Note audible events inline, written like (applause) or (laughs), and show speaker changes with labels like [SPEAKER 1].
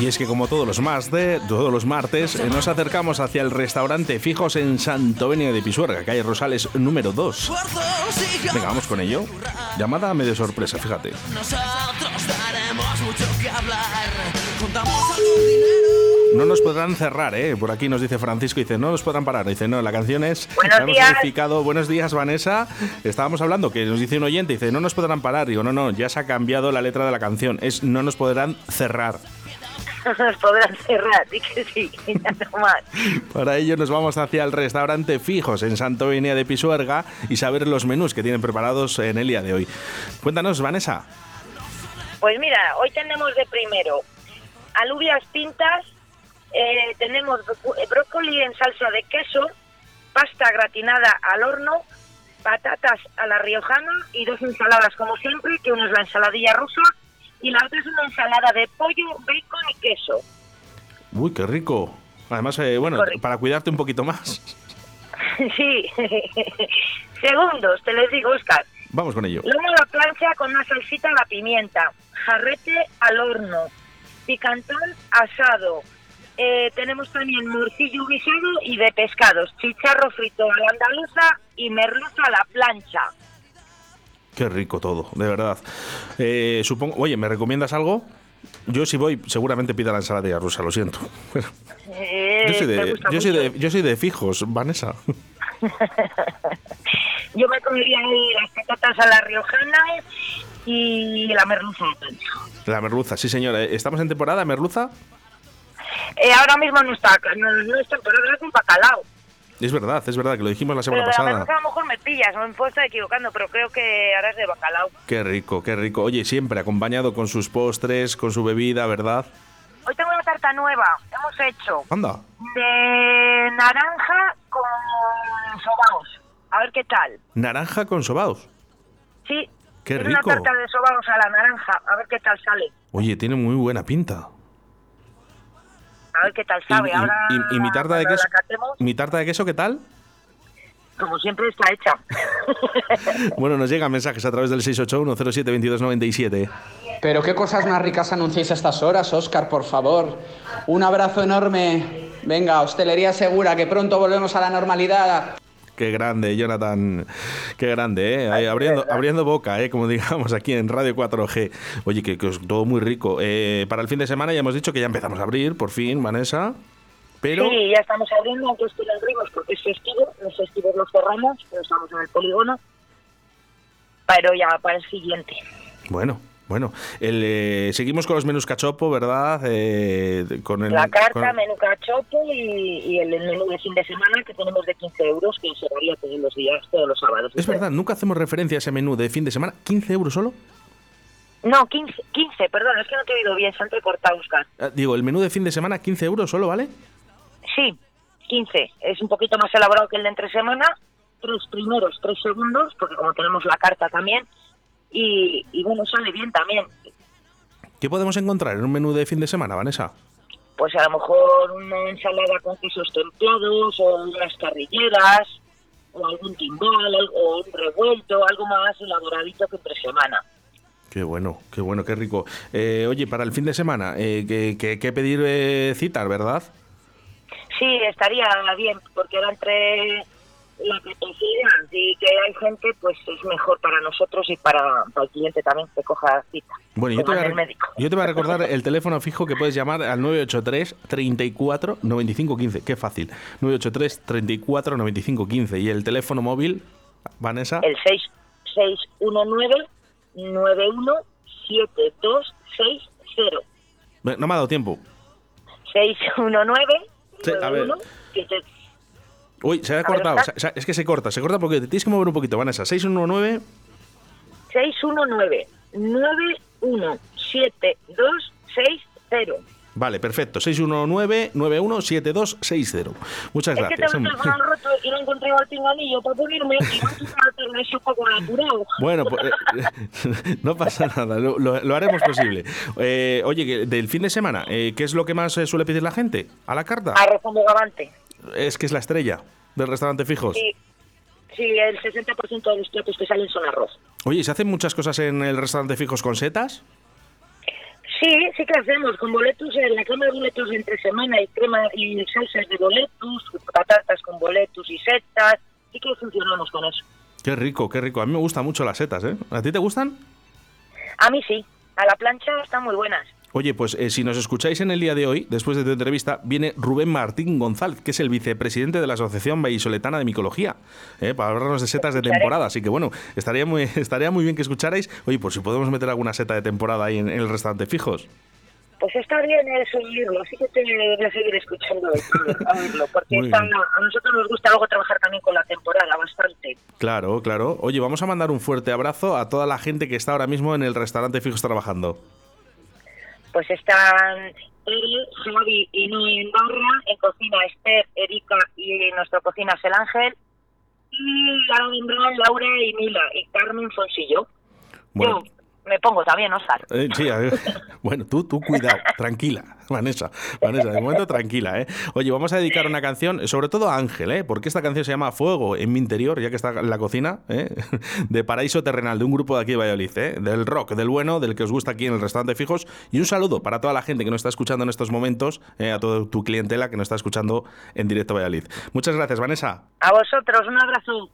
[SPEAKER 1] Y es que como todos los, más de, todos los martes, eh, nos acercamos hacia el restaurante Fijos en Santo Benio de Pisuerga, calle Rosales número 2. Venga, vamos con ello. Llamada medio sorpresa, fíjate. Nosotros daremos mucho que hablar. Contamos dinero. No nos podrán cerrar, ¿eh? Por aquí nos dice Francisco, dice, no nos podrán parar. Dice, no, la canción es...
[SPEAKER 2] Buenos
[SPEAKER 1] días. Buenos días, Vanessa. Estábamos hablando, que nos dice un oyente, dice, no nos podrán parar. Digo, no, no, ya se ha cambiado la letra de la canción. Es, no nos podrán cerrar. (laughs)
[SPEAKER 2] No nos podrán cerrar, sí que sí, (laughs) ya no más.
[SPEAKER 1] Para ello nos vamos hacia el restaurante Fijos en Santo de Pisuerga y saber los menús que tienen preparados en el día de hoy. Cuéntanos, Vanessa.
[SPEAKER 2] Pues mira, hoy tenemos de primero alubias pintas eh, tenemos eh, brócoli en salsa de queso, pasta gratinada al horno, patatas a la riojana y dos ensaladas como siempre, que una es la ensaladilla rusa y la otra es una ensalada de pollo, bacon y queso.
[SPEAKER 1] Uy, qué rico. Además, eh, bueno, para cuidarte un poquito más. (laughs)
[SPEAKER 2] sí. (laughs) Segundos, te les digo, Oscar.
[SPEAKER 1] Vamos con ello.
[SPEAKER 2] Lomo a la plancha con una salsita a la pimienta, jarrete al horno, picantón asado, eh, tenemos también morcillo guisado y de pescados, chicharro frito a la andaluza y merluza a la plancha.
[SPEAKER 1] Qué rico todo, de verdad. Eh, supongo, oye, ¿me recomiendas algo? Yo si voy, seguramente pida la ensalada rusa, lo siento.
[SPEAKER 2] Eh,
[SPEAKER 1] yo, soy de, yo, soy de, yo soy de fijos, Vanessa. (laughs)
[SPEAKER 2] yo me comería las patatas a la riojana y la merluza.
[SPEAKER 1] La merluza, sí señora. ¿Estamos en temporada merluza?
[SPEAKER 2] Eh, ahora mismo no está, no, no está, pero es un bacalao.
[SPEAKER 1] Es verdad, es verdad, que lo dijimos la semana
[SPEAKER 2] pero
[SPEAKER 1] pasada.
[SPEAKER 2] a lo mejor me pillas, me puedo estar equivocando, pero creo que ahora es de bacalao.
[SPEAKER 1] Qué rico, qué rico. Oye, siempre acompañado con sus postres, con su bebida, ¿verdad?
[SPEAKER 2] Hoy tengo una tarta nueva, hemos hecho.
[SPEAKER 1] Anda.
[SPEAKER 2] De naranja con sobaos. A ver qué tal.
[SPEAKER 1] ¿Naranja con sobaos?
[SPEAKER 2] Sí.
[SPEAKER 1] Qué rico.
[SPEAKER 2] una tarta de sobaos a la naranja, a ver qué tal sale.
[SPEAKER 1] Oye, tiene muy buena pinta
[SPEAKER 2] a ver qué tal sabe.
[SPEAKER 1] ¿Y,
[SPEAKER 2] Ahora,
[SPEAKER 1] y, mi tarta de queso? ¿Mi tarta de queso qué tal?
[SPEAKER 2] Como siempre está hecha. (laughs)
[SPEAKER 1] bueno, nos llegan mensajes a través del 681-07-2297.
[SPEAKER 3] Pero qué cosas más ricas anunciáis a estas horas, Oscar, por favor. Un abrazo enorme. Venga, hostelería segura, que pronto volvemos a la normalidad.
[SPEAKER 1] Qué grande, Jonathan. Qué grande, ¿eh? abriendo, abriendo boca, ¿eh? Como digamos aquí en Radio 4G. Oye, que, es todo muy rico. Eh, para el fin de semana ya hemos dicho que ya empezamos a abrir, por fin, Vanessa. Pero...
[SPEAKER 2] Sí, ya estamos abriendo, aunque esto lo abrimos porque es festivo. Los festivos los cerramos, pero estamos en el polígono. Pero ya para el siguiente.
[SPEAKER 1] Bueno, bueno, el, eh, seguimos con los menús cachopo, ¿verdad? Eh, con el,
[SPEAKER 2] la carta, menú cachopo y, el, menú de fin de semana que tenemos de 15 euros, que se varía todos los días, todos los sábados.
[SPEAKER 1] Es verdad, nunca hacemos referencia a ese menú de fin de semana. ¿15 euros solo?
[SPEAKER 2] No, 15, 15 perdón, es que no te he oído bien, se han recortado, Oscar.
[SPEAKER 1] Ah, digo, el menú de fin de semana, 15 euros solo, ¿vale?
[SPEAKER 2] Sí, 15. Es un poquito más elaborado que el de entre semana. Tres primeros, tres segundos, porque como tenemos la carta también, y, bueno, sale bien también.
[SPEAKER 1] ¿Qué podemos encontrar en un menú de fin de semana, Vanessa?
[SPEAKER 2] Pues a lo mejor una ensalada con quesos templados o unas carrilleras o algún timbal o un revuelto, algo más elaboradito que entre semana.
[SPEAKER 1] Qué bueno, qué bueno, qué rico. Eh, oye, para el fin de semana, eh, ¿qué, qué, pedir eh, citas, verdad?
[SPEAKER 2] Sí, estaría bien, porque era entre la capacidad y que hay gente, pues es mejor para nosotros y para, el cliente también que coja cita.
[SPEAKER 1] Bueno, yo te, voy a, yo te, voy a, recordar el teléfono fijo que puedes llamar al 983 34 95 15. Qué fácil. 983 34 95 15. Y el teléfono móvil, Vanessa.
[SPEAKER 2] El 6619 917260.
[SPEAKER 1] No me ha dado tiempo.
[SPEAKER 2] 619 sí, a ver.
[SPEAKER 1] Uy, se ha cortado. es que se corta, se corta porque te tienes que mover un poquito, Vanessa. 619.
[SPEAKER 2] 619 917260.
[SPEAKER 1] Vale, perfecto. 619-917260. Muchas
[SPEAKER 2] es
[SPEAKER 1] gracias.
[SPEAKER 2] Que te roto y no encontré el pinganillo para ponerme y no un poco apurado. (laughs)
[SPEAKER 1] Bueno, pues, eh, (laughs) no pasa nada, lo, lo, haremos posible. Eh, oye, del fin de semana, eh, ¿qué es lo que más suele pedir la gente? ¿A la carta?
[SPEAKER 2] Arroz con bogavante
[SPEAKER 1] es que es la estrella del restaurante Fijos.
[SPEAKER 2] Sí, sí el 60% de los platos que salen son arroz.
[SPEAKER 1] Oye, ¿se hacen muchas cosas en el restaurante Fijos con setas?
[SPEAKER 2] Sí, sí que hacemos con boletos, en la crema de boletos entre semana y crema y salsas de boletos, patatas con boletos y setas, sí que funcionamos con eso.
[SPEAKER 1] Qué rico, qué rico. A mí me gustan mucho las setas, ¿eh? ¿A ti te gustan?
[SPEAKER 2] A mí sí, a la plancha están muy buenas.
[SPEAKER 1] Oye, pues eh, si nos escucháis en el día de hoy, después de tu entrevista, viene Rubén Martín González, que es el vicepresidente de la Asociación Vallisoletana de Micología, eh, para hablarnos de setas de temporada. Así que bueno, estaría muy, (laughs) estaría muy bien que escucharais. Oye, por si podemos meter alguna seta de temporada ahí en, el restaurante fijos.
[SPEAKER 2] Pues está bien eso oírlo, así que te voy a seguir escuchando a oírlo, porque a nosotros nos gusta luego trabajar también con la temporada bastante.
[SPEAKER 1] Claro, claro. Oye, vamos a mandar un fuerte abrazo a toda la gente que está ahora mismo en el restaurante Fijos trabajando
[SPEAKER 2] pues están Eri, Javi y Noé en barra, en cocina Esther, Erika y en nuestra cocina es el Ángel, y Laura y Mila, y Carmen Fonsillo. Yo me pongo también, Oscar.
[SPEAKER 1] Eh, sí, (laughs) bueno, tú, tú cuidado, tranquila. Vanessa, Vanessa, de momento tranquila, ¿eh? Oye, vamos a dedicar una canción, sobre todo a Ángel, ¿eh? Porque esta canción se llama Fuego en mi interior, ya que está en la cocina, ¿eh? (laughs) De Paraíso Terrenal, de un grupo de aquí de Valladolid, ¿eh? Del rock, del bueno, del que os gusta aquí en el restaurante Fijos. Y un saludo para toda la gente que nos está escuchando en estos momentos, ¿eh? a toda tu clientela que nos está escuchando en directo Valladolid. Muchas gracias, Vanessa.
[SPEAKER 2] A vosotros, un abrazo.